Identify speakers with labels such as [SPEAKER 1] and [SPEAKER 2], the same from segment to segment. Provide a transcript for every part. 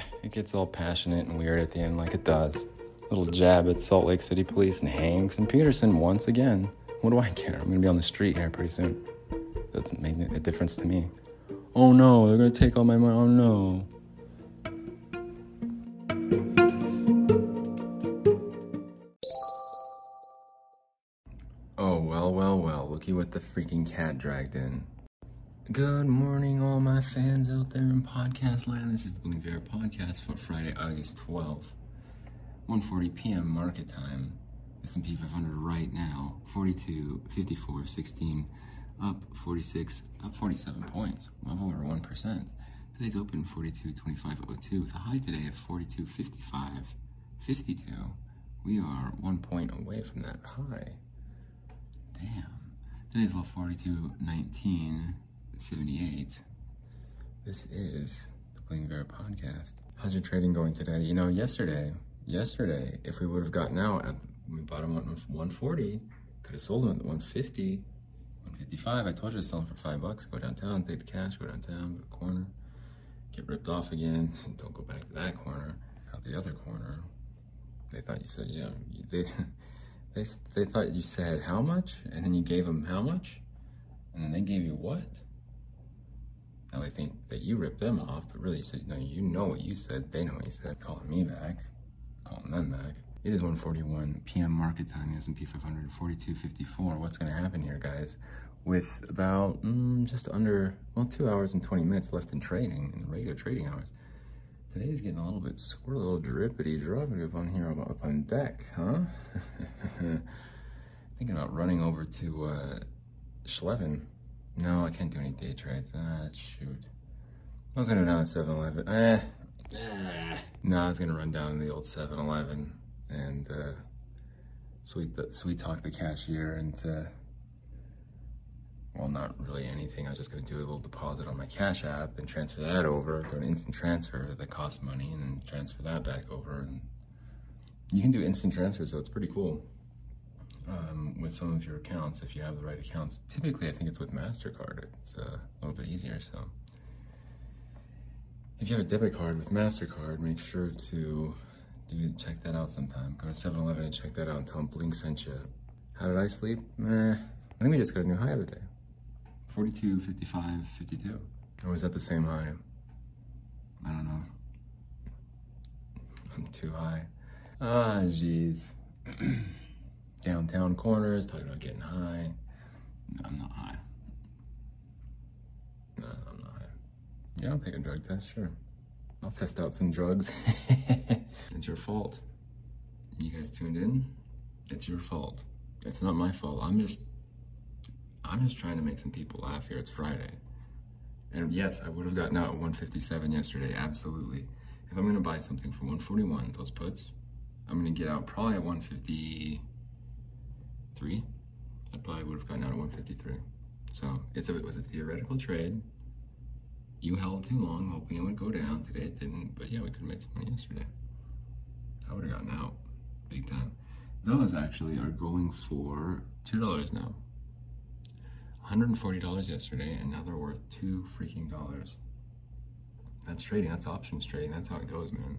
[SPEAKER 1] Ah, it gets all passionate and weird at the end, like it does. Little jab at Salt Lake City Police and Hanks and Peterson once again. What do I care? I'm gonna be on the street here pretty soon. Doesn't make a difference to me. Oh no, they're gonna take all my money. Oh no. Oh, well, well, well. Looky what the freaking cat dragged in. Good morning, all my fans out there in podcast land. This is the Bling Viera podcast for Friday, August 12th. 1.40 p.m. market time. S&P 500 right now, 42, 54, 16, up 46, up 47 points, well over 1%. Today's open 42, 25, 02 with a high today of 42, 55, 52. We are one point away from that high. Damn. Today's low 42, 19, 78. This is the Bling Viera podcast. How's your trading going today? You know, yesterday, yesterday, if we would have gotten out at, we bought them at 140, could have sold them at 150, 155. I told you to sell them for five bucks. Go downtown, take the cash, go downtown, go to the corner, get ripped off again. Don't go back to that corner. Out the other corner. They thought you said, yeah, they, they, they thought you said how much, and then you gave them how much, and then they gave you what? Now they think that you ripped them off, but really you said, no, you know what you said. They know what you said. Calling me back, calling them back. It is 1:41 p.m. market time. S&P 500 42.54. What's going to happen here, guys? With about mm, just under well two hours and 20 minutes left in trading in regular trading hours. Today's getting a little bit squirt, a little drippity droppity up on here up on deck, huh? Thinking about running over to uh, Schleven. No, I can't do any day trades. Ah, shoot. I was gonna go to 7-Eleven. Eh. eh. No, I was gonna run down to the old 7-Eleven and uh, sweet the, sweet talk the cashier into well, not really anything. I was just gonna do a little deposit on my Cash App, then transfer that over, do an instant transfer that costs money, and then transfer that back over. And you can do instant transfers, so it's pretty cool um, with some of your accounts if you have the right accounts. Typically, I think it's with Mastercard. It's uh, a little bit easier. So, if you have a debit card with Mastercard, make sure to do check that out sometime. Go to 7-Eleven and check that out and tell them Bling sent you. How did I sleep? Meh. I think we just got a new high of the day. 42, 55, 52. Or was that the same high? I don't know. I'm too high. Ah, jeez. Downtown corners, talking about getting high. No, I'm not high. No, I'm not high. Yeah, I'll take a drug test, sure. I'll test out some drugs. it's your fault. You guys tuned in? It's your fault. It's not my fault. I'm just I'm just trying to make some people laugh here. It's Friday. And yes, I would have gotten out at 157 yesterday, absolutely. If I'm gonna buy something for 141, those puts, I'm gonna get out probably at 153. I probably would have gotten out at 153. So it's a, it was a theoretical trade. You held too long, hoping it would go down. Today it didn't, but yeah, we could have made some money yesterday. I would have gotten out big time. Those actually are going for $2 now. $140 yesterday, and now they're worth two freaking dollars. That's trading, that's options trading, that's how it goes, man.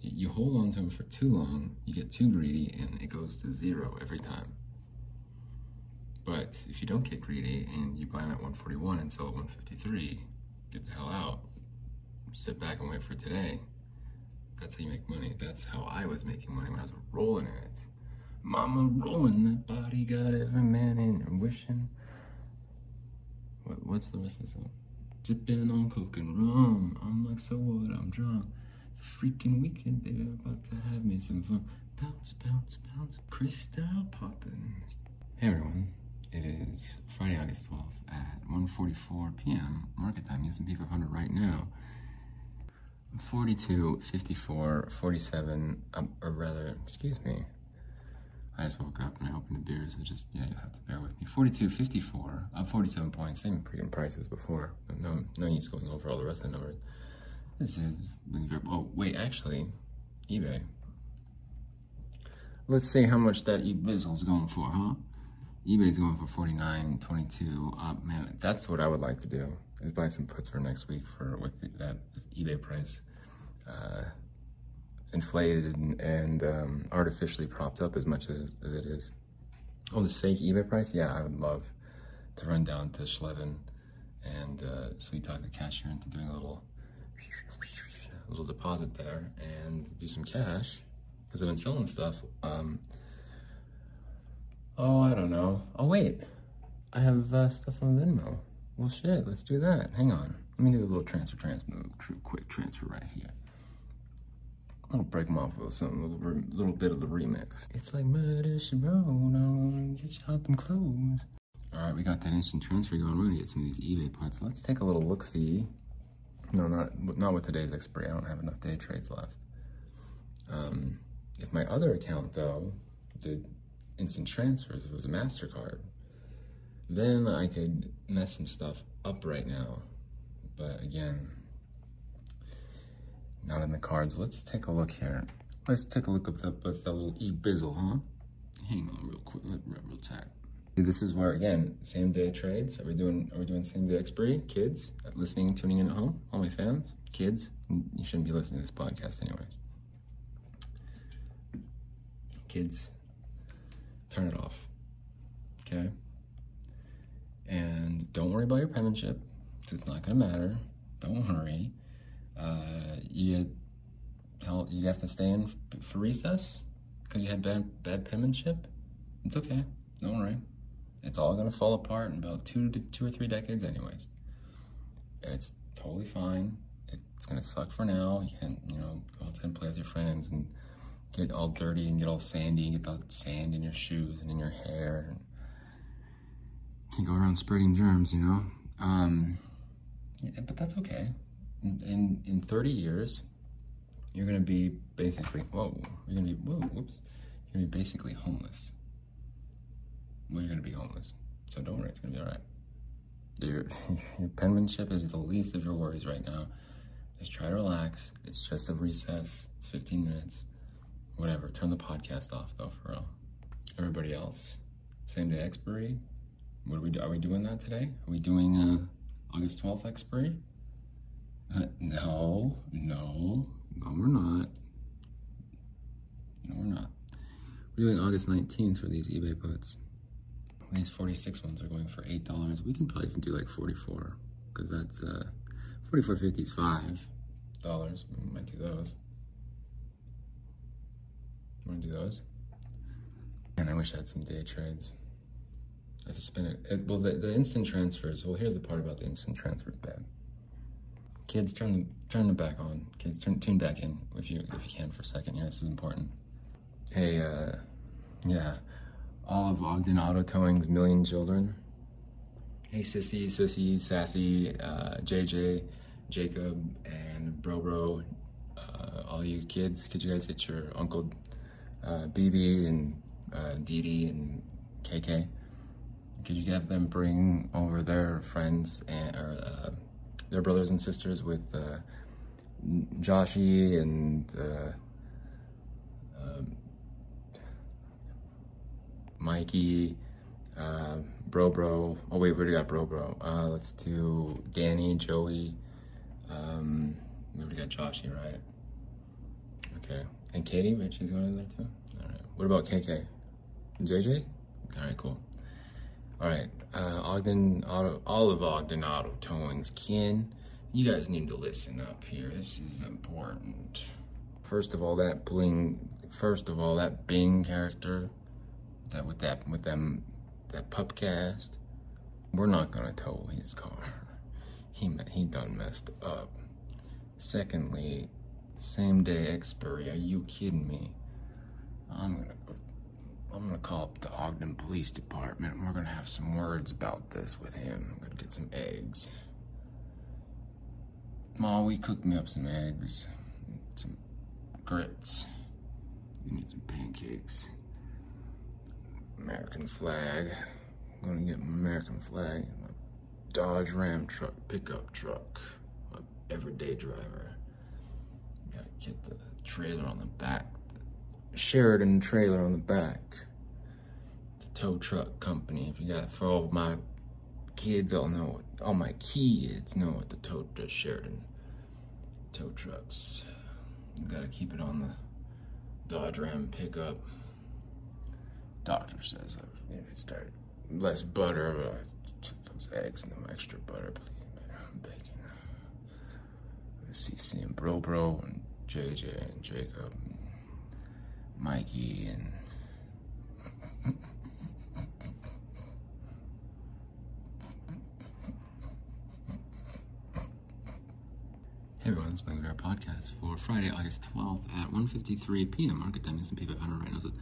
[SPEAKER 1] You hold on to them for too long, you get too greedy, and it goes to zero every time. But if you don't get greedy and you buy them at 141 and sell at 153, get the hell out. Sit back and wait for today. That's how you make money. That's how I was making money when I was rolling in it. Mama rolling that body, got every man in her wishing. What, what's the rest of the song? Sipping on coke and rum. I'm like, so what? I'm drunk. It's a freaking weekend, baby. I'm about to have me some fun. Bounce, bounce, bounce. Crystal popping. Hey everyone. It is Friday, August 12th at 1:44 p.m. market time. S&P 500 right now. 42, 54, 47, um, or rather, excuse me, I just woke up and I opened the beer, so just, yeah, you'll have to bear with me. 42, 54, up 47 points, same freaking prices before. No, no use going over all the rest of the numbers. This is, oh, wait, actually, eBay. Let's see how much that eBizzle's going for, huh? eBay's going for 49.22. Uh, man, that's what I would like to do, is buy some puts for next week for with that eBay price. uh, inflated and, and um, artificially propped up as much as, as it is. Oh, this fake eBay price? Yeah, I would love to run down to Schleven and uh, sweet talk the cashier into doing a little, a little deposit there and do some cash because I've been selling stuff. Um, oh, I don't know. Oh, wait. I have uh, stuff on Venmo. Well, shit, let's do that. Hang on. Let me do a little transfer, transfer, quick transfer right here. I'll break them off with something, a little, little bit of the remix. It's like murder, she wrote, get you out them clothes. All right, we got that instant transfer going. We're gonna get some of these eBay puts. Let's take a little look-see. No, not not with today's expiry. I don't have enough day trades left. Um, if my other account, though, did instant transfers, if it was a MasterCard, then I could mess some stuff up right now. But again, not in the cards. Let's take a look here. Let's take a look at that with that little e-bizzle, huh? Hang on real quick, real, real tight. This is where again, same day trades. Are we doing are we doing same day expiry? Kids listening, tuning in at home, all my fans, kids, you shouldn't be listening to this podcast anyways. Kids, turn it off. Okay? And don't worry about your penmanship. It's not gonna matter. Don't worry. Uh, you hell, you have to stay in for recess because you had bad bad penmanship. It's okay. Don't worry. It's all gonna fall apart in about two to two or three decades, anyways. It's totally fine. It's gonna suck for now. You can't, you know, go outside and play with your friends and get all dirty and get all sandy and get that sand in your shoes and in your hair. And can go around spreading germs, you know. Um, but that's okay. In, in in 30 years, you're gonna be basically whoa. You're gonna be whoa. Whoops. You're gonna be basically homeless well, you're gonna be homeless. So don't worry, it's gonna be all right. Your, your penmanship is the least of your worries right now. Just try to relax. It's just a recess. It's 15 minutes. Whatever. Turn the podcast off though, for real. Everybody else, same day expiry. What are we do? Are we doing that today? Are we doing uh, August 12th expiry? Uh, no, no, no, we're not. No, we're not. We're doing August 19th for these eBay puts. These 46 ones are going for $8. We can probably do like 44 because that's uh, 44.50 is $5. We might do those. Want to do those? And I wish I had some day trades. I just spin it. it well, the, the instant transfers. Well, here's the part about the instant transfers bad. Kids, turn them turn them back on. Kids, turn tune back in if you if you can for a second. Yeah, this is important. Hey, uh, yeah. all of Ogden Auto Towing's Million Children. Hey, Sissy, Sissy, Sassy, uh, JJ, Jacob, and Bro Bro, uh, all you kids, could you guys get your Uncle uh, BB and uh, Dee and KK? Could you have them bring over their friends and or, uh, their brothers and sisters with uh, Joshy and uh, um, Mikey, uh, Bro Bro. Oh wait, we already got Bro Bro. Uh, let's do Danny, Joey. Um, we already got Joshy, right? Okay. And Katie, right? She's going in there too? All right. What about KK? JJ? All right, cool. All right. Uh, Ogden Auto, Olive Ogden Auto Towing's kin. You guys need to listen up here. This is important. First of all, that bling. First of all, that Bing character that with that with them that pupcast, we're not gonna tow his car. He he done messed up. Secondly, same day expiry. Are you kidding me? I'm gonna I'm gonna call up the Ogden Police Department and we're gonna have some words about this with him. I'm gonna get some eggs. Ma, we cooked me up some eggs, some grits. You need some pancakes. American flag. I'm gonna get my American flag. My Dodge Ram truck, pickup truck. My everyday driver. Get the trailer on the back. Sheridan trailer on the back. The tow truck company. If you got for all my kids, all know all my kids know what the tow the Sheridan tow trucks. Gotta keep it on the Dodge Ram pickup. Doctor says I need to start less butter, but I took those eggs and them extra butter, please. Bacon. CC and Bro Bro and JJ and Jacob and Mikey and Hey everyone, it's Bang Bear Podcast for Friday, August 12th at 1.53 p.m. Market time, S&P 500 right now is at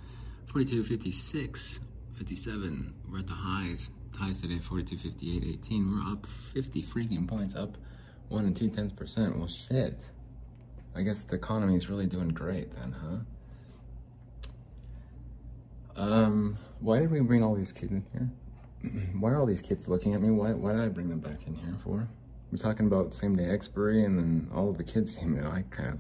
[SPEAKER 1] 42.56, 57. We're at the highs. Highs today, 42.58, 18. We're up 50 freaking points, up 1 and 2 tenths percent. Well, shit. I guess the economy is really doing great then, huh? Um, why did we bring all these kids in here? why are all these kids looking at me? Why, why did I bring them back in here for? We're talking about same day expiry, and then all of the kids came in. I kind of,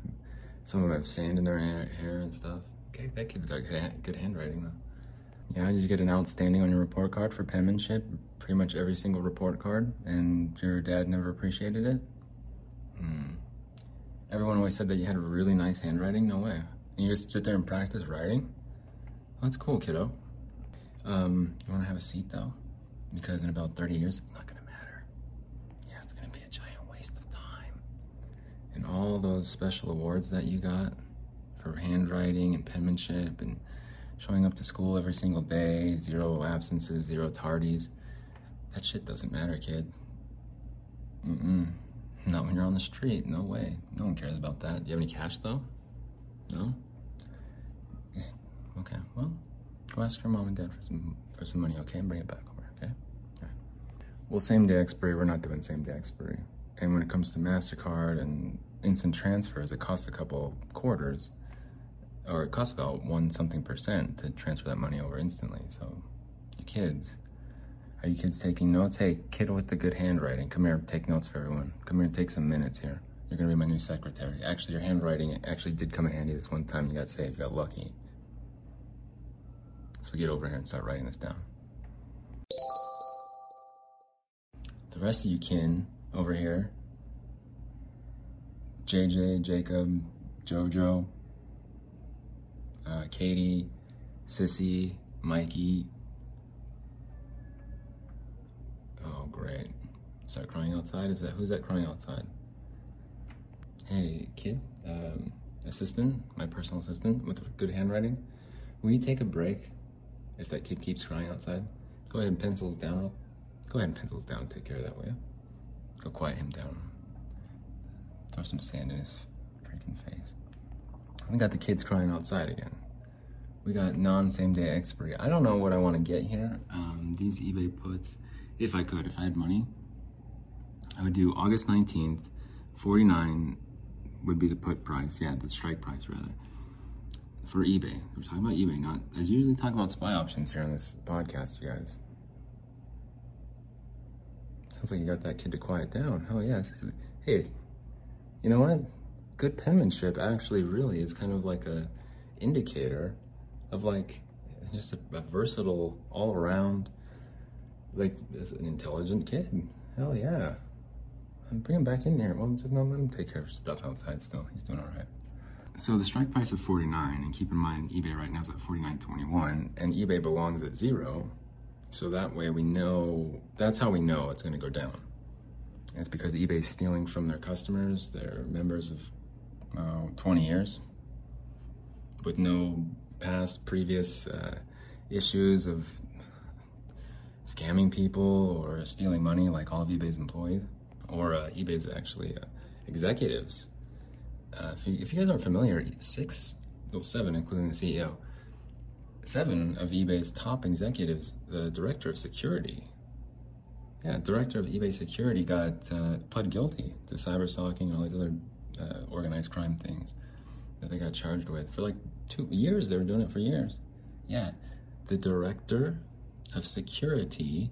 [SPEAKER 1] some of them have sand in their hair, and stuff. Okay, that kid's got good, good handwriting though. Yeah, you get an outstanding on your report card for penmanship, pretty much every single report card, and your dad never appreciated it? Hmm. Everyone always said that you had really nice handwriting. No way. And you just sit there and practice writing? That's cool, kiddo. Um, you want to have a seat though? Because in about 30 years, it's not going to matter. Yeah, it's going to be a giant waste of time. and all those special awards that you got for handwriting and penmanship and showing up to school every single day, zero absences, zero tardies. That shit doesn't matter, kid. Mm-mm. Not when you're on the street. No way. No one cares about that. Do you have any cash, though? No? Okay, well, go ask your mom and dad for some for some money, okay? And bring it back over, okay? All right. Well, same day expiry, we're not doing same day expiry. And when it comes to MasterCard and instant transfers, it costs a couple quarters, or it costs about one something percent to transfer that money over instantly. So, you kids, are you kids taking notes? Hey, kid with the good handwriting, come here, take notes for everyone. Come here, and take some minutes here. You're gonna be my new secretary. Actually, your handwriting actually did come in handy this one time you got saved, you got lucky. So get over here and start writing this down. The rest of you kin over here. JJ, Jacob, JoJo, uh, Katie, Sissy, Mikey. Oh, great. Is that crying outside? Is that who's that crying outside? Hey, kid, um, assistant, my personal assistant with good handwriting. Will you take a break if that kid keeps crying outside? Go ahead and pencils down. Go ahead and pencils down. Take care of that, will you? Go quiet him down. Throw some sand in his freaking face. We got the kids crying outside again. We got non same day expiry. I don't know what I want to get here. Um, these eBay puts, if I could, if I had money, I would do August 19th, 49 would be the put price. Yeah, the strike price rather. For eBay. We're talking about eBay, not, I usually talk about SPY options here on this podcast, you guys. Sounds like you got that kid to quiet down. Oh yeah, hey, you know what? Good penmanship actually really is kind of like a indicator of like just a, a versatile all around, like is an intelligent kid. Hell yeah. I'm bring him back in there. Well, just not let him take care of stuff outside still. He's doing all right. So the strike price of 49, and keep in mind eBay right now is at 49.21, and eBay belongs at zero. So that way we know, that's how we know it's going to go down. And it's because eBay's stealing from their customers, their members of uh, 20 years, with no past, previous uh, issues of scamming people or stealing money like all of eBay's employees, or uh, eBay's actually uh, executives. Uh, if you, if, you, guys aren't familiar, six, well, seven, including the CEO, seven of eBay's top executives, the director of security, yeah, director of eBay security got uh, pled guilty to cyber stalking and all these other uh, organized crime things that they got charged with for like two years. They were doing it for years. Yeah, the director of security.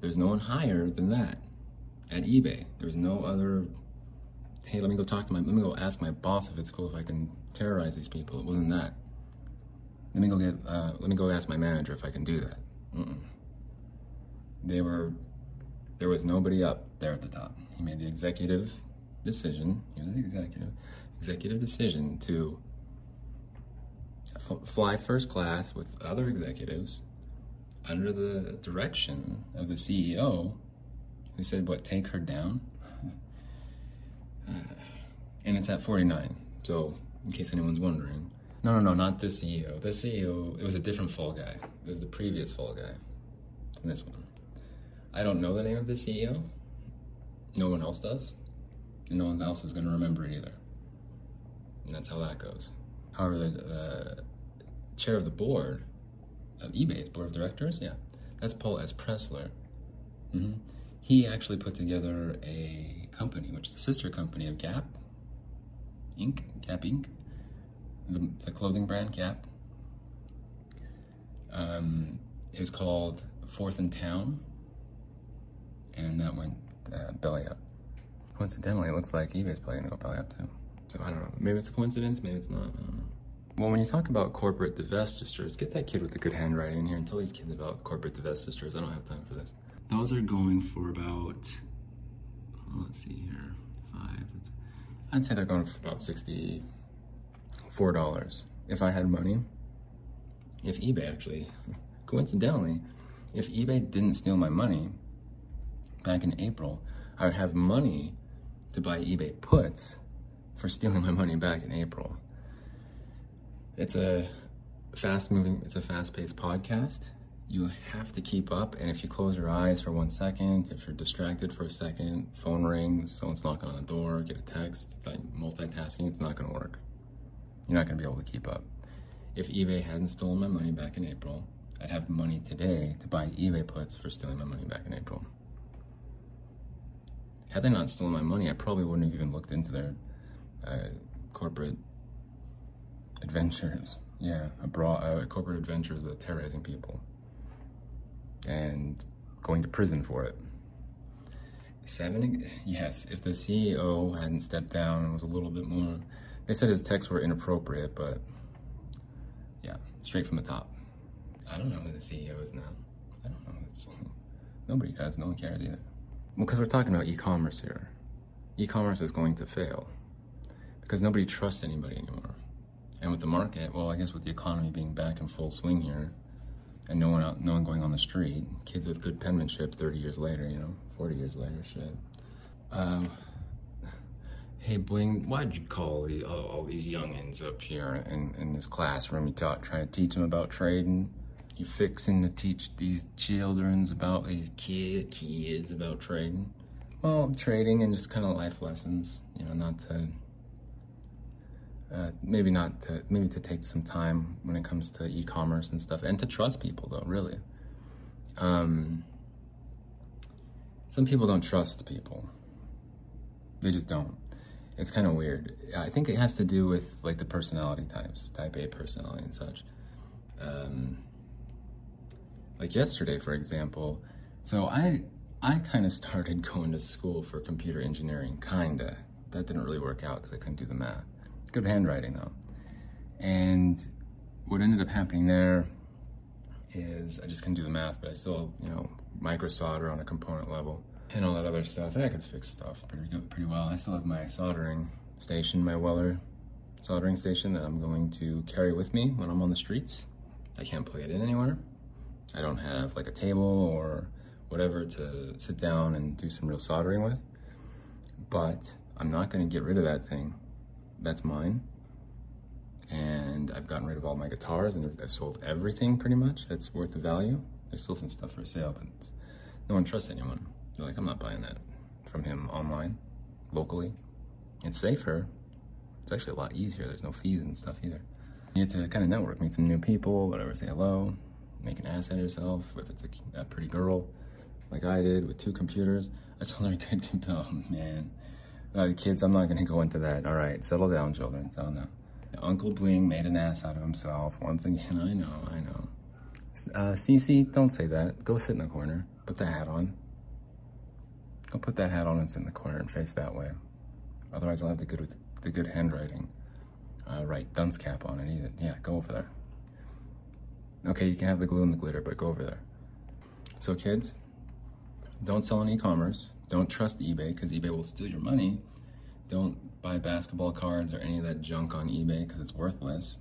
[SPEAKER 1] There's no one higher than that at eBay. There's no other. Hey, let me go talk to my. Let me go ask my boss if it's cool if I can terrorize these people. It wasn't that. Let me go get. Uh, let me go ask my manager if I can do that. Mm-mm. They were. There was nobody up there at the top. He made the executive decision. He was the executive. executive decision to f- fly first class with other executives under the direction of the CEO who said, What, take her down? Uh, and it's at 49. So, in case anyone's wondering, no, no, no, not this CEO. This CEO, it was a different fall guy. It was the previous fall guy. This one. I don't know the name of the CEO. No one else does. And no one else is going to remember it either. And that's how that goes. However, the chair of the board of eBay's board of directors, yeah, that's Paul S. Pressler. Mm-hmm. He actually put together a company, which is a sister company of Gap Inc., Gap Inc., the, the clothing brand Gap. Um, is called Forth and Towne, and that went uh, belly up. Coincidentally, it looks like eBay's probably gonna go belly up too. So I don't know. Maybe it's a coincidence. Maybe it's not. I don't know. Well, when you talk about corporate divestitures, get that kid with the good handwriting in here and tell these kids about corporate divestitures. I don't have time for this. Those are going for about, well, let's see here, five. I'd say they're going for about $64. If I had money, if eBay actually, coincidentally, if eBay didn't steal my money back in April, I would have money to buy eBay puts for stealing my money back in April. It's a fast moving, it's a fast paced podcast. You have to keep up, and if you close your eyes for one second, if you're distracted for a second, phone rings, someone's knocking on the door, get a text, like multitasking, it's not gonna work. You're not gonna be able to keep up. If eBay hadn't stolen my money back in April, I'd have money today to buy eBay puts for stealing my money back in April. Had they not stolen my money, I probably wouldn't have even looked into their uh, corporate adventures. Yeah, abroad, uh, corporate adventures of terrorizing people and going to prison for it. Seven, yes, if the CEO hadn't stepped down and was a little bit more, they said his texts were inappropriate, but yeah, straight from the top. I don't know who the CEO is now. I don't know. It's, nobody does. No one cares either. Well, because we're talking about e commerce here. E commerce is going to fail because nobody trusts anybody anymore. And with the market, well, I guess with the economy being back in full swing here, and no one, out, no one going on the street, kids with good penmanship, 30 years later, you know, 40 years later, shit. Um, hey, Bling, why'd you call the, all, all, these youngins up here in, in this classroom? You taught, trying to teach them about trading. You fixing to teach these childrens about these kid kids about trading. Well, trading and just kind of life lessons, you know, not to uh, maybe not to maybe to take some time when it comes to e-commerce and stuff and to trust people though really. Um, some people don't trust people. They just don't. It's kind of weird. I think it has to do with like the personality types type a personality and such. Um, like yesterday for example so i i kind of started going to school for computer engineering kinda. That didn't really work out because i couldn't do the math good handwriting though. And what ended up happening there is I just couldn't do the math, but I still, you know, micro solder on a component level and all that other stuff. And I could fix stuff pretty good, pretty well. I still have my soldering station, my Weller soldering station that I'm going to carry with me when I'm on the streets. I can't plug it in anywhere. I don't have like a table or whatever to sit down and do some real soldering with. But I'm not going to get rid of that thing that's mine. And I've gotten rid of all my guitars and I've sold everything pretty much that's worth the value. There's still some stuff for sale, but no one trusts anyone. They're like, I'm not buying that from him online, locally. It's safer. It's actually a lot easier. There's no fees and stuff either. You get to kind of network, meet some new people, whatever, say hello, make an ass out of yourself. If it's a, a pretty girl, like I did with two computers, I told her I could, oh man, uh, kids, I'm not going to go into that. All right, settle down, children. Settle down. Uncle Bling made an ass out of himself. Once again, I know, I know. Uh, Cece, don't say that. Go sit in the corner. Put the hat on. Go put that hat on and sit in the corner and face that way. Otherwise, I'll have the good the good handwriting. Uh, right, dunce cap on it. Yeah, go over there. Okay, you can have the glue and the glitter, but go over there. So, kids, don't sell on e-commerce. Don't trust eBay because eBay will steal your money Don't buy basketball cards or any of that junk on eBay because it's worthless.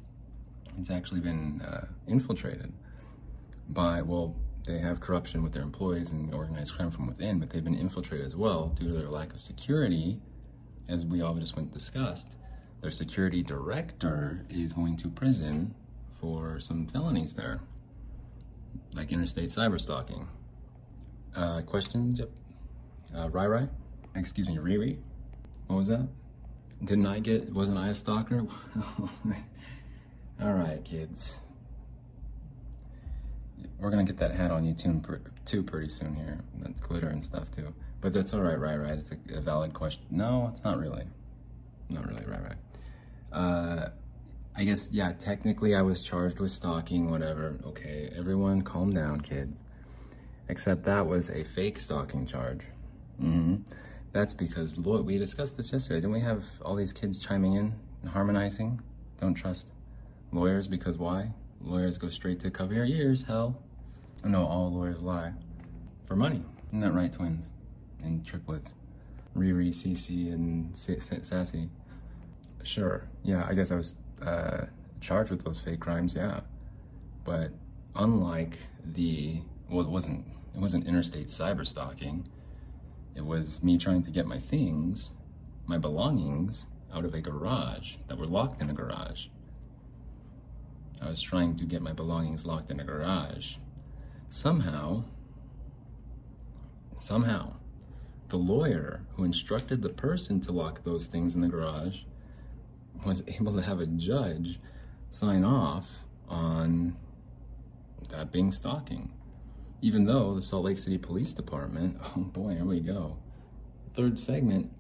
[SPEAKER 1] It's actually been uh, infiltrated by, well, they have corruption with their employees and organized crime from within, but they've been infiltrated as well due to their lack of security, as we all just went discussed. Their security director is going to prison for some felonies there, like interstate cyber stalking. Uh, questions? Yep. Uh, Rai Rai? Excuse me, Riri? What was that? Didn't I get, wasn't I a stalker? All right, kids. We're gonna get that hat on you too, pretty soon here, that glitter and stuff too. But that's all right, right, right. It's a, a valid question. No, it's not really. Not really, right, right. Uh, I guess, yeah, technically I was charged with stalking, whatever. Okay, everyone calm down, kids. Except that was a fake stalking charge. Mm-hmm. That's because, Lord, we discussed this yesterday. Didn't we have all these kids chiming in and harmonizing? Don't trust lawyers because why? Lawyers go straight to cover your ears, hell. No, all lawyers lie. For money. Isn't that right, twins? And triplets. Riri, Cece, and Sassy. Sure. Yeah, I guess I was uh, charged with those fake crimes, yeah. But unlike the, well, it wasn't, it wasn't interstate cyber stalking. It was me trying to get my things, my belongings, out of a garage that were locked in a garage. I was trying to get my belongings locked in a garage. Somehow, somehow, the lawyer who instructed the person to lock those things in the garage was able to have a judge sign off on that being stalking. Even though the Salt Lake City Police Department, oh boy, here we go. Third segment.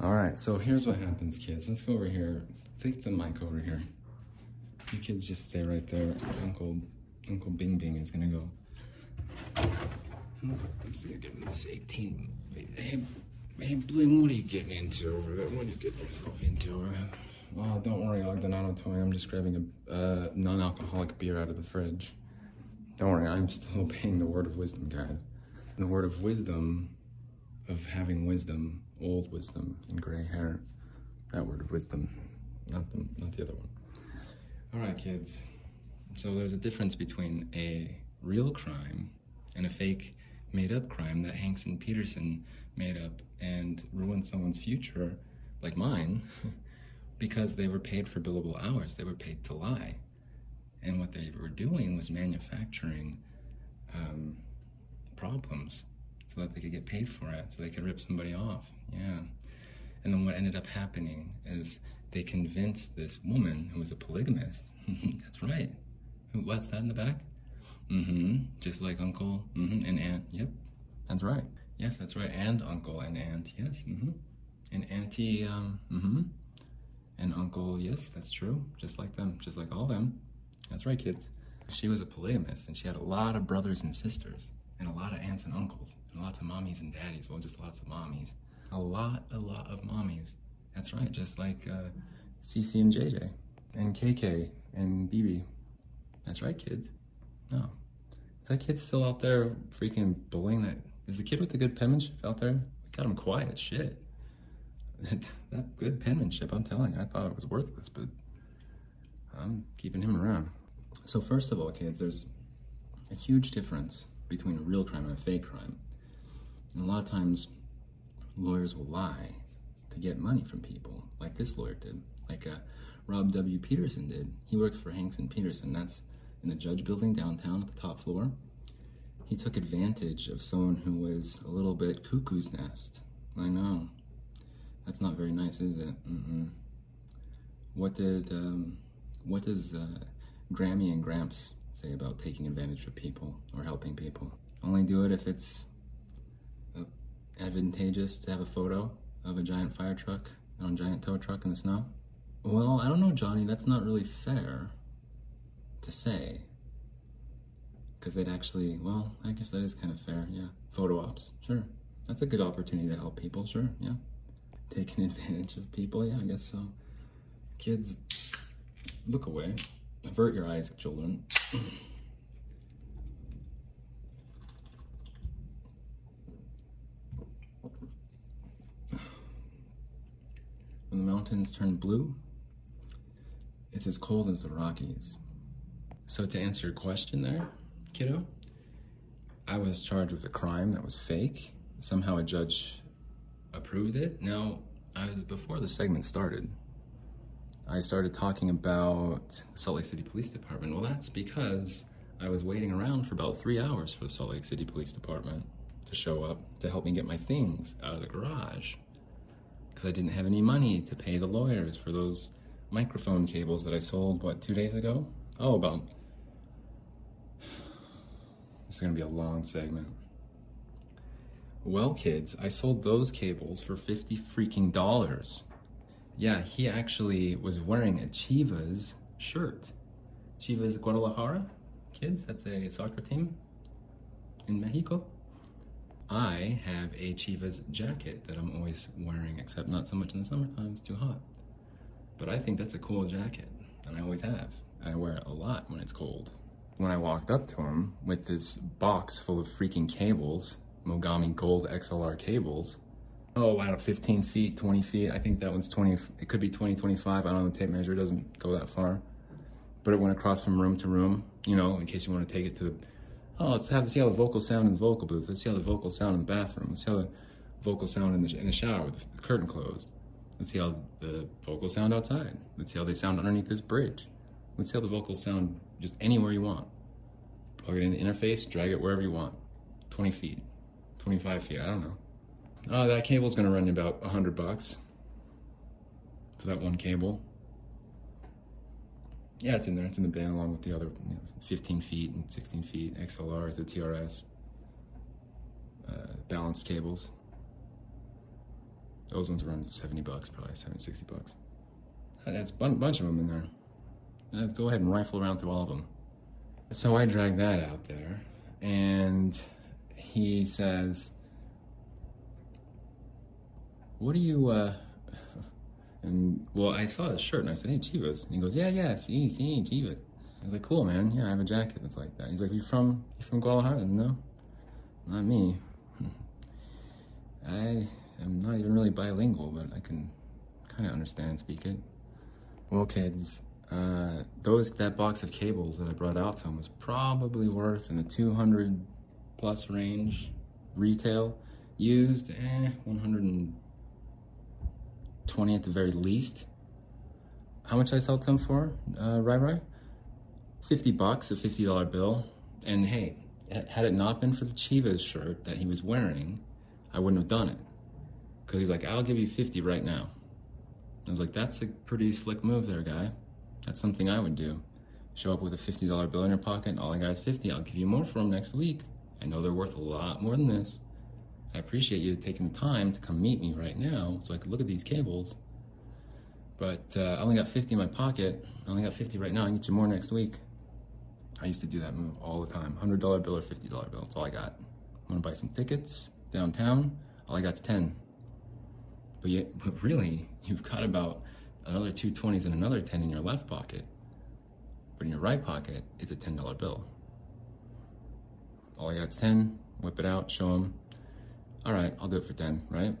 [SPEAKER 1] All right, so here's what happens, kids. Let's go over here. Take the mic over here. You kids just stay right there. Uncle Uncle Bing Bing is gonna go. Let's into this 18. Hey, hey, what are you getting into over there? What are you getting into? Oh, don't worry, Ogden Auto Towing. I'm just grabbing a uh, non-alcoholic beer out of the fridge. Don't worry, I'm still obeying the word of wisdom, guys. The word of wisdom, of having wisdom, old wisdom and gray hair. That word of wisdom, not the, not the other one. All right, kids. So there's a difference between a real crime and a fake made up crime that Hanks and Peterson made up and ruined someone's future, like mine, because they were paid for billable hours. They were paid to lie. And what they were doing was manufacturing um, problems so that they could get paid for it, so they could rip somebody off. Yeah. And then what ended up happening is they convinced this woman who was a polygamist. That's right. What's that in the back? Mm-hmm. Just like uncle mm-hmm. and aunt. Yep. That's right. Yes, that's right. And uncle and aunt. Yes. Mm-hmm. And auntie. Um, mm-hmm. And uncle. Yes, that's true. Just like them. Just like all them. That's right, kids. She was a polygamist, and she had a lot of brothers and sisters, and a lot of aunts and uncles, and lots of mommies and daddies. Well, just lots of mommies. A lot, a lot of mommies. That's right, just like uh, CC and JJ, and KK and BB. That's right, kids. No. Is that kid still out there freaking bullying that? Is the kid with the good penmanship out there? We got him quiet, shit. that good penmanship, I'm telling you, I thought it was worthless, but I'm keeping him around. So first of all, kids, there's a huge difference between a real crime and a fake crime. And a lot of times, lawyers will lie to get money from people, like this lawyer did, like uh, Rob W. Peterson did. He works for Hanks and Peterson. That's in the judge building downtown at the top floor. He took advantage of someone who was a little bit cuckoo's nest. I know. That's not very nice, is it? Mm-mm. What did um, what does uh, Grammy and Gramps say about taking advantage of people or helping people? Only do it if it's uh, advantageous to have a photo of a giant fire truck on a giant tow truck in the snow? Well, I don't know, Johnny. That's not really fair to say. Because they'd actually, well, I guess that is kind of fair, yeah. Photo ops, sure. That's a good opportunity to help people, sure, yeah taking advantage of people. Yeah, I guess so. Kids, look away. Avert your eyes, children. when the mountains turn blue, it's as cold as the Rockies. So to answer your question there, kiddo, I was charged with a crime that was fake. Somehow a judge approved it. Now, I was before the segment started. I started talking about the Salt Lake City Police Department. Well, that's because I was waiting around for about three hours for the Salt Lake City Police Department to show up to help me get my things out of the garage because I didn't have any money to pay the lawyers for those microphone cables that I sold, what, two days ago? Oh, about. This is going to be a long segment. Well, kids, I sold those cables for 50 freaking dollars. Yeah, he actually was wearing a Chivas shirt. Chivas Guadalajara, kids, that's a soccer team in Mexico. I have a Chivas jacket that I'm always wearing, except not so much in the summertime, it's too hot. But I think that's a cool jacket, and I always have. I wear it a lot when it's cold. When I walked up to him with this box full of freaking cables, Mogami Gold XLR cables, oh, I don't know, 15 feet, 20 feet. I think that one's 20, it could be 20, 25. I don't know, the tape measure doesn't go that far. But it went across from room to room, you know, in case you want to take it to the, oh, let's have, see how the vocal sound in the vocal booth. Let's see how the vocal sound in the bathroom. Let's see how the vocal sound in the, in the shower with the curtain closed. Let's see how the vocals sound outside. Let's see how they sound underneath this bridge. Let's see how the vocals sound just anywhere you want. Plug it in the interface, drag it wherever you want. 20 feet, 25 feet, I don't know. Oh, that cable's gonna run you about 100 bucks for that one cable. Yeah, it's in there. It's in the bin along with the other you know, 15 feet and 16 feet XLR, the TRS, uh, balanced cables. Those ones around 70 bucks, probably 70, 60 bucks. Uh, there's a bunch of them in there. Let's go ahead and rifle around through all of them. So I drag that out there, and he says, What do you, uh, and well, I saw his shirt and I said, Hey, Chivas. And he goes, Yeah, yeah, see, see, Chivas. I was like, Cool, man. Yeah, I have a jacket that's like that. He's like, You from, you from Guadalajara? No, not me. I I'm not even really bilingual, but I can kind of understand and speak it. Well, kids, uh, those that box of cables that I brought out to him was probably worth in the 200 plus range retail. Used, eh, 120 at the very least. How much I sell to him for, uh, right? 50 bucks, a $50 bill. And hey, had it not been for the Chivas shirt that he was wearing, I wouldn't have done it. Because he's like, I'll give you 50 right now. I was like, that's a pretty slick move there, guy. That's something I would do. Show up with a $50 bill in your pocket, and all I got is 50. I'll give you more for them next week. I know they're worth a lot more than this. I appreciate you taking the time to come meet me right now so I could look at these cables. But uh, I only got 50 in my pocket. I only got 50 right now. I can get you more next week. I used to do that move all the time. $100 bill or $50 bill. That's all I got. I want to buy some tickets downtown? All I got is 10. But yet, but really, you've got about another two 20s and another 10 in your left pocket. But in your right pocket, it's a $10 bill. I got is 10, whip it out, show them. All right, I'll do it for 10, right?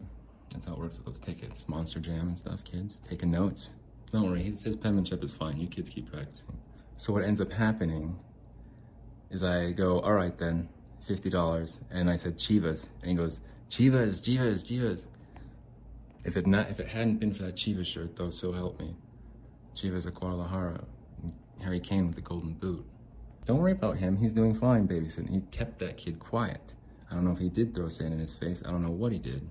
[SPEAKER 1] That's how it works with those tickets. Monster Jam and stuff, kids. Taking notes. Don't worry, his, his penmanship is fine. You kids keep practicing. So what ends up happening is I go, all right then, $50. And I said, Chivas. And he goes, Chivas, Chivas, Chivas. If it not, if it hadn't been for that Chivas shirt, though, so help me. Chivas of Guadalajara, Harry Kane with the golden boot. Don't worry about him. He's doing fine babysitting. He kept that kid quiet. I don't know if he did throw sand in his face. I don't know what he did.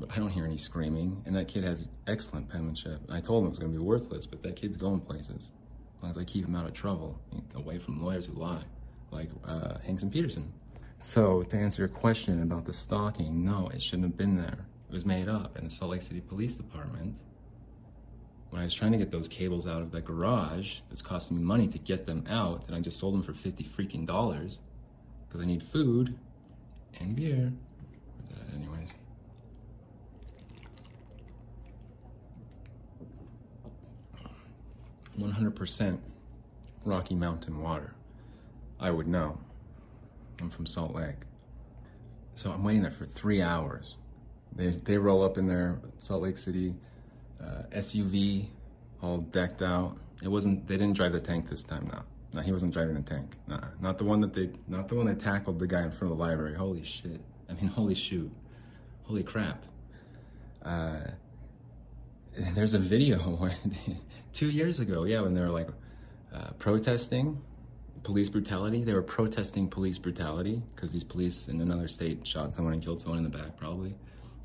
[SPEAKER 1] But I don't hear any screaming. And that kid has excellent penmanship. I told him it was going to be worthless, but that kid's going places. As long as I keep him out of trouble, away from lawyers who lie, like uh, Hanks and Peterson. So, to answer your question about the stalking, no, it shouldn't have been there. It was made up in the Salt Lake City Police Department. When I was trying to get those cables out of the garage, it was costing me money to get them out, and I just sold them for 50 freaking dollars because I need food and beer. Anyways? One hundred percent Rocky Mountain water. I would know. I'm from Salt Lake. So I'm waiting there for three hours they, they roll up in there, Salt Lake City uh, SUV, all decked out. It wasn't. They didn't drive the tank this time. No, no, he wasn't driving the tank. Nah, not the one that they. Not the one that tackled the guy in front of the library. Holy shit! I mean, holy shoot! Holy crap! Uh, there's a video two years ago. Yeah, when they were like uh, protesting police brutality. They were protesting police brutality because these police in another state shot someone and killed someone in the back, probably.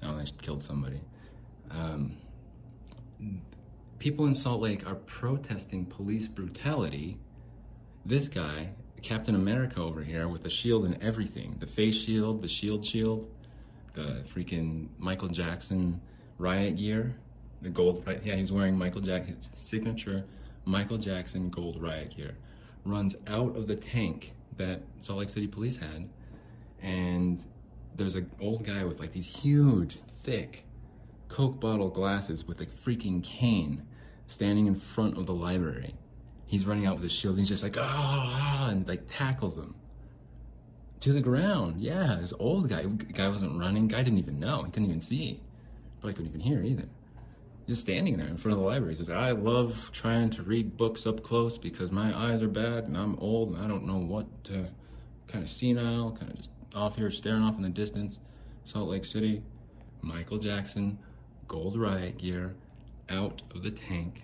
[SPEAKER 1] I don't know, they killed somebody. Um, people in Salt Lake are protesting police brutality. This guy, Captain America over here, with the shield and everything the face shield, the shield shield, the freaking Michael Jackson riot gear, the gold? Yeah, he's wearing Michael Jackson's signature Michael Jackson gold riot gear runs out of the tank that Salt Lake City police had. And there's an old guy with like these huge, thick Coke bottle glasses with a freaking cane standing in front of the library. He's running out with his shield. He's just like, ah, and like tackles him to the ground. Yeah, this old guy. Guy wasn't running. Guy didn't even know. He couldn't even see. Probably couldn't even hear either just standing there in front of the library. He says, I love trying to read books up close because my eyes are bad and I'm old and I don't know what to kind of senile, kind of just off here staring off in the distance. Salt Lake City, Michael Jackson, gold riot gear, out of the tank,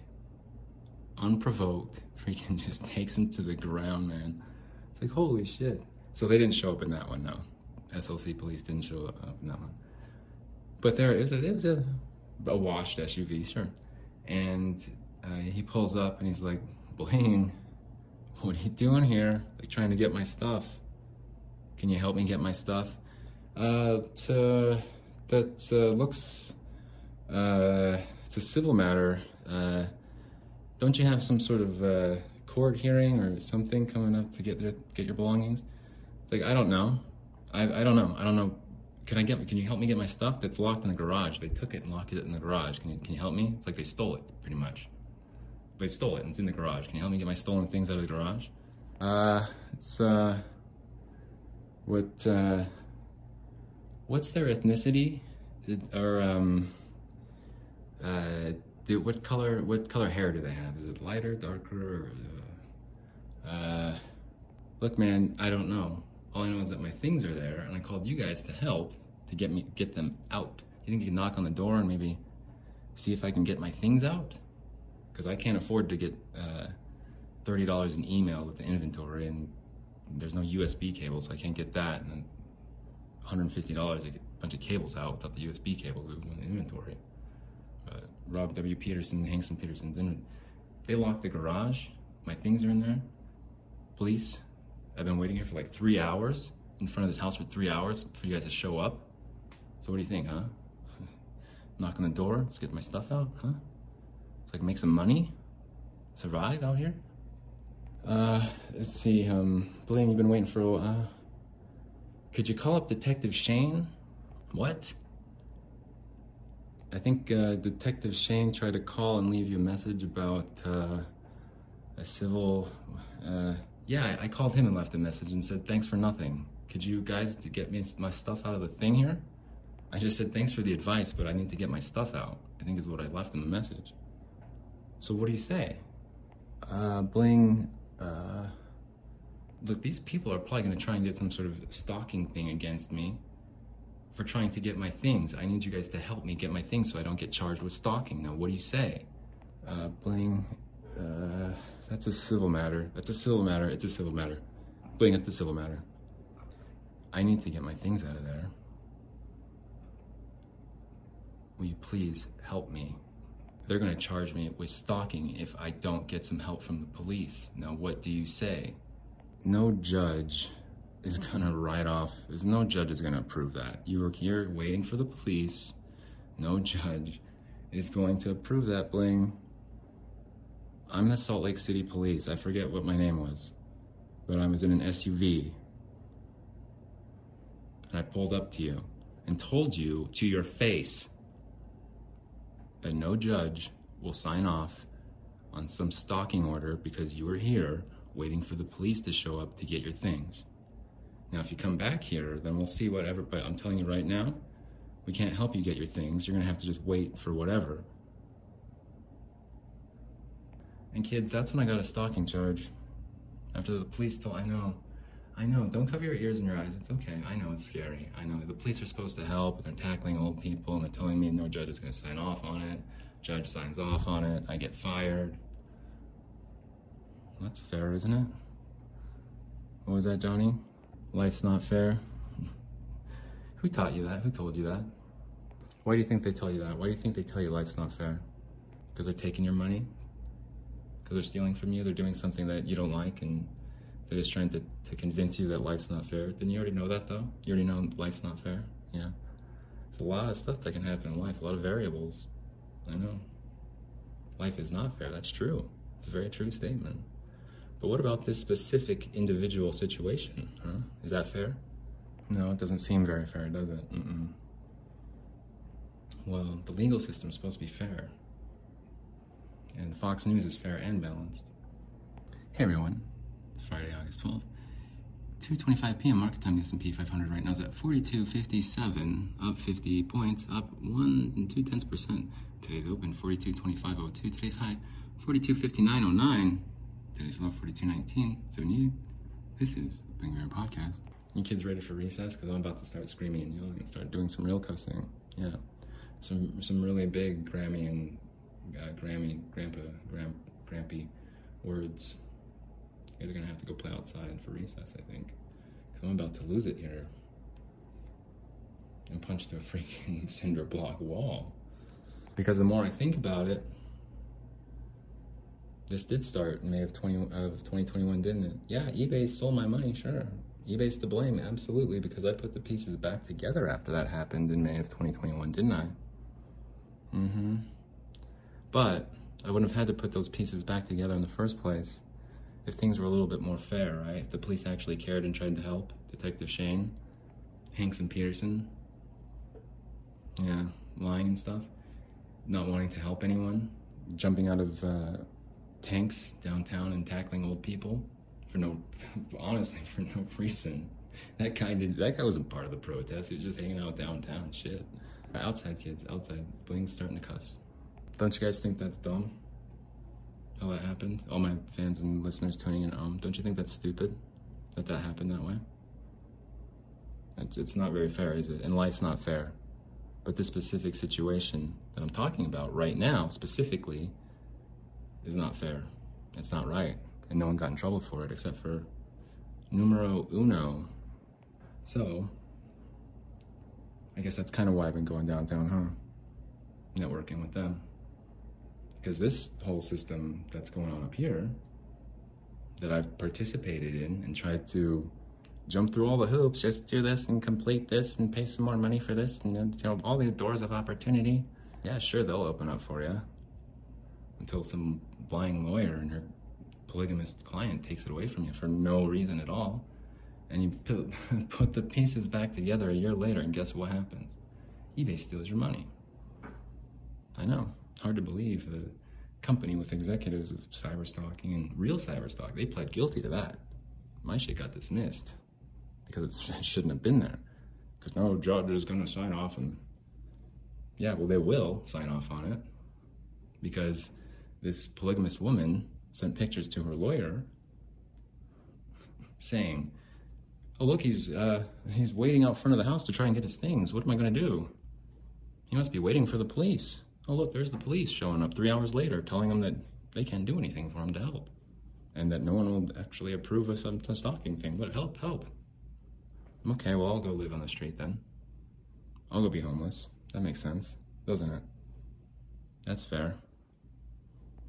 [SPEAKER 1] unprovoked, freaking just takes him to the ground, man. It's like, holy shit. So they didn't show up in that one, no. SLC police didn't show up in that one. But there is a, there's a a washed SUV, sure. And uh, he pulls up and he's like, Blaine, what are you doing here? Like trying to get my stuff. Can you help me get my stuff? Uh, that uh, looks, uh, it's a civil matter. Uh, don't you have some sort of uh, court hearing or something coming up to get get your belongings? It's like I don't know. I, I don't know. I don't know can I get, can you help me get my stuff that's locked in the garage? They took it and locked it in the garage. Can you, can you help me? It's like they stole it, pretty much. They stole it and it's in the garage. Can you help me get my stolen things out of the garage? Uh, it's, uh, what, uh, what's their ethnicity? Or, um, uh, do, what color, what color hair do they have? Is it lighter, darker, or, uh, uh look, man, I don't know. All I know is that my things are there, and I called you guys to help to get me get them out. You think you can knock on the door and maybe see if I can get my things out? Because I can't afford to get uh, thirty dollars in email with the inventory, and there's no USB cable, so I can't get that. And then one hundred and fifty dollars to get a bunch of cables out without the USB cable to the inventory. Rob W. Peterson, Hanks and Peterson, Then they locked the garage. My things are in there. Police I've been waiting here for like three hours in front of this house for three hours for you guys to show up. So what do you think, huh? Knock on the door, let's get my stuff out, huh? Can make some money, survive out here. Uh, let's see, um, Blaine, you've been waiting for a while. Could you call up Detective Shane? What? I think uh, Detective Shane tried to call and leave you a message about uh, a civil. Uh, yeah, I called him and left a message and said, thanks for nothing. Could you guys get me my stuff out of the thing here? I just said, thanks for the advice, but I need to get my stuff out. I think is what I left in the message. So what do you say? Uh, Bling, uh, look, these people are probably going to try and get some sort of stalking thing against me for trying to get my things. I need you guys to help me get my things so I don't get charged with stalking. Now, what do you say? Uh, Bling, uh, that's a civil matter. That's a civil matter. It's a civil matter. Bling, it's a civil matter. I need to get my things out of there. Will you please help me? They're going to charge me with stalking if I don't get some help from the police. Now, what do you say? No judge is to write off, There's no judge is to approve that. You were here waiting for the police. No judge is going to approve that, Bling. I'm the Salt Lake City Police. I forget what my name was, but I was in an SUV. And I pulled up to you and told you to your face that no judge will sign off on some stalking order because you were here waiting for the police to show up to get your things. Now, if you come back here, then we'll see whatever, but I'm telling you right now, we can't help you get your things. You're gonna have to just wait for whatever And kids, that's when I got a stalking charge. After the police told, I know, I know, don't cover your ears and your eyes. It's okay. I know it's scary. I know the police are supposed to help, and they're tackling old people, and they're telling me no judge is going to sign off on it. Judge signs off on it. I get fired. That's fair, isn't it? What was that, Johnny? Life's not fair. Who taught you that? Who told you that? Why do you think they tell you that? Why do you think they tell you life's not fair? Because they're taking your money? Because they're stealing from you? They're doing something that you don't like and they're just trying to, to convince you that life's not fair? Didn't you already know that though? You already know life's not fair? Yeah. It's a lot of stuff that can happen in life, a lot of variables. I know. Life is not fair. That's true. It's a very true statement. But what about this specific individual situation? Huh? Is that fair? No, it doesn't seem very fair, does it? Mm-mm. Well, the legal system is supposed to be fair. And Fox News is fair and balanced. Hey everyone, Friday, August 12th. 2.25 p.m. market time, the S&P 500 right now is at 42.57, up 50 points, up 1 and 2 tenths percent. Today's open, 42.25.02. Today's high, 42.59.09. Today's low, 42.19. So this is Bling Viera Podcast. You kids ready for recess? Because I'm about to start screaming and yelling and start doing some real cussing. Yeah. Some some really big Grammy and uh, Grammy, Grandpa, Gram, Grampy words. You guys are gonna have to go play outside for recess, I think. Because I'm about to lose it here. And punch through a freaking cinder block wall. Because the more I think about it, this did start in May of 20 of 2021, didn't it? Yeah, eBay stole my money, sure. eBay's to blame, absolutely, because I put the pieces back together after that happened in May of 2021, didn't I? Mm-hmm. But I wouldn't have had to put those pieces back together in the first place if things were a little bit more fair, right? If the police actually cared and tried to help Detective Shane, Hanks and Peterson, yeah, lying and stuff, not wanting to help anyone, jumping out of uh, tanks downtown and tackling old people for no, honestly, for no reason. That guy did. That guy wasn't part of the protest. He was just hanging out downtown. Shit. Outside kids, outside. Bling's starting to cuss. Don't you guys think that's dumb? How that happened? All my fans and listeners tuning in um, don't you think that's stupid that that happened that way? It's, it's not very fair, is it? And life's not fair. But this specific situation that I'm talking about right now, specifically, is not fair. It's not right. And no one got in trouble for it except for numero uno. So, I guess that's kind of why I've been going downtown, huh? Networking with them. Because this whole system that's going on up here, that I've participated in and tried to jump through all the hoops, just do this and complete this and pay some more money for this, and you know, all these doors of opportunity. Yeah, sure, they'll open up for you until some lying lawyer and her polygamous client takes it away from you for no reason at all. And you put, the pieces back together a year later, and guess what happens? eBay steals your money. I know, hard to believe. A company with executives of cyber stalking and real cyber stalk, they pled guilty to that. My shit got dismissed because it shouldn't have been there. Because no judge is going to sign off and yeah, well, they will sign off on it because this polygamous woman sent pictures to her lawyer saying, "Oh look, he's uh, he's waiting out front of the house to try and get his things. What am I going to do? He must be waiting for the police. Oh look, there's the police showing up three hours later, telling him that they can't do anything for him to help, and that no one will actually approve of some stalking thing. But help, help. Okay, well I'll go live on the street then. I'll go be homeless. That makes sense, doesn't it? That's fair.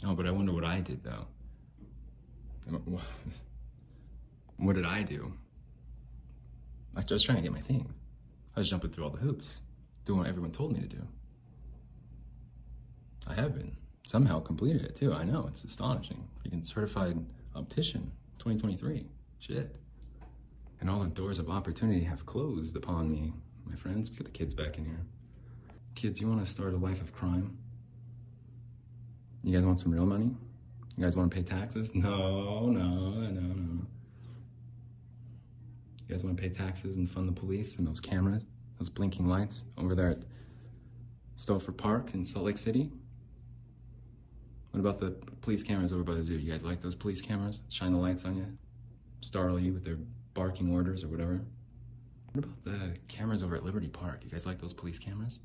[SPEAKER 1] Oh, but I wonder what I did though. What did I do? I was trying to get my thing. I was jumping through all the hoops, doing what everyone told me to do. I have been. Somehow completed it too. I know, it's astonishing. Freaking certified optician 2023. Shit. And all the doors of opportunity have closed upon me, my friends. Get the kids back in here. Kids, you want to start a life of crime? You guys want some real money? You guys want to pay taxes? No, no, no, no. You guys want to pay taxes and fund the police and those cameras, those blinking lights over there at Stouffer Park in Salt Lake City? What about the police cameras over by the zoo? You guys like those police cameras? Shine the lights on you, startle you with their barking orders or whatever. What about the cameras over at Liberty Park? You guys like those police cameras?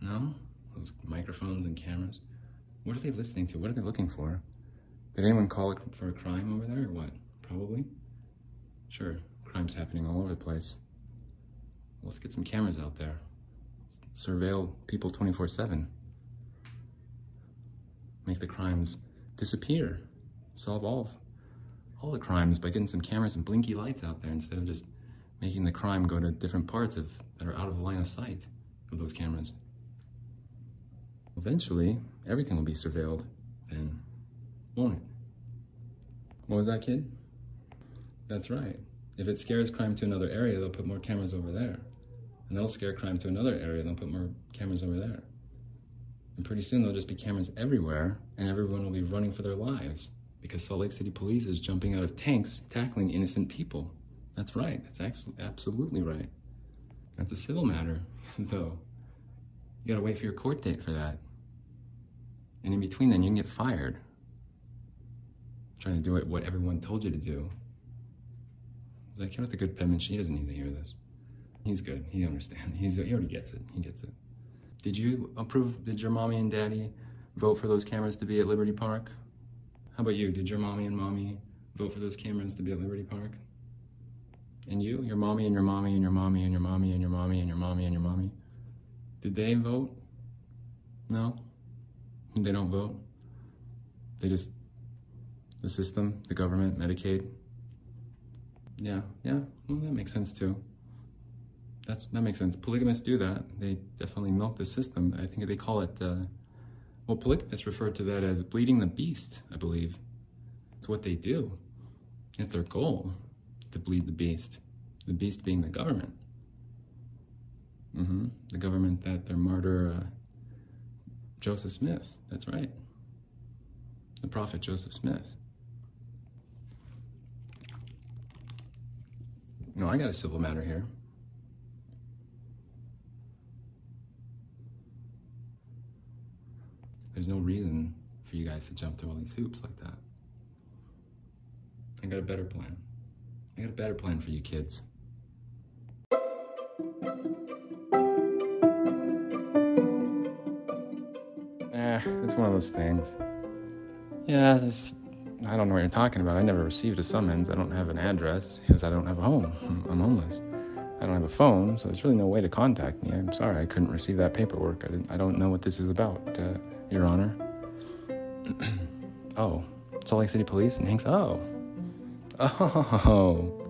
[SPEAKER 1] No? Those microphones and cameras? What are they listening to? What are they looking for? Did anyone call it for a crime over there or what? Probably. Sure, crime's happening all over the place. Let's get some cameras out there. Surveil people 24 7. Make the crimes disappear. Solve all, all the crimes by getting some cameras and blinky lights out there instead of just making the crime go to different parts of that are out of the line of sight of those cameras. Eventually, everything will be surveilled then, won't it? What was that, kid? That's right. If it scares crime to another area, they'll put more cameras over there. And that'll scare crime to another area, they'll put more cameras over there. And pretty soon there'll just be cameras everywhere, and everyone will be running for their lives because Salt Lake City police is jumping out of tanks tackling innocent people. That's right. That's absolutely right. That's a civil matter, though. You gotta wait for your court date for that. And in between then, you can get fired. Trying to do it what everyone told you to do. I came with a good penman. She doesn't need to hear this. He's good. He understands. He's, he already gets it. He gets it. Did you approve? Did your mommy and daddy vote for those cameras to be at Liberty Park? How about you? Did your mommy and mommy vote for those cameras to be at Liberty Park? And you, your mommy and your mommy and your mommy and your mommy and your mommy and your mommy and your mommy, did they vote? No? They don't vote? They just, the system, the government, Medicaid? Yeah, yeah, well, that makes sense too. That's, that makes sense. Polygamists do that. They definitely milk the system. I think they call it, uh, well, polygamists refer to that as bleeding the beast, I believe. It's what they do. It's their goal to bleed the beast. The beast being the government. Mm-hmm. The government that their martyr, uh, Joseph Smith. That's right. The prophet Joseph Smith. No, I got a civil matter here. There's no reason for you guys to jump through all these hoops like that. I got a better plan. I got a better plan for you kids. It's one of those things. Yeah, there's, I don't know what you're talking about. I never received a summons. I don't have an address because I don't have a home. I'm homeless. I don't have a phone, so there's really no way to contact me. I'm sorry I couldn't receive that paperwork. I, didn't, I don't know what this is about, uh, Your Honor. oh, Salt Lake City Police and Hanks. Oh. Oh,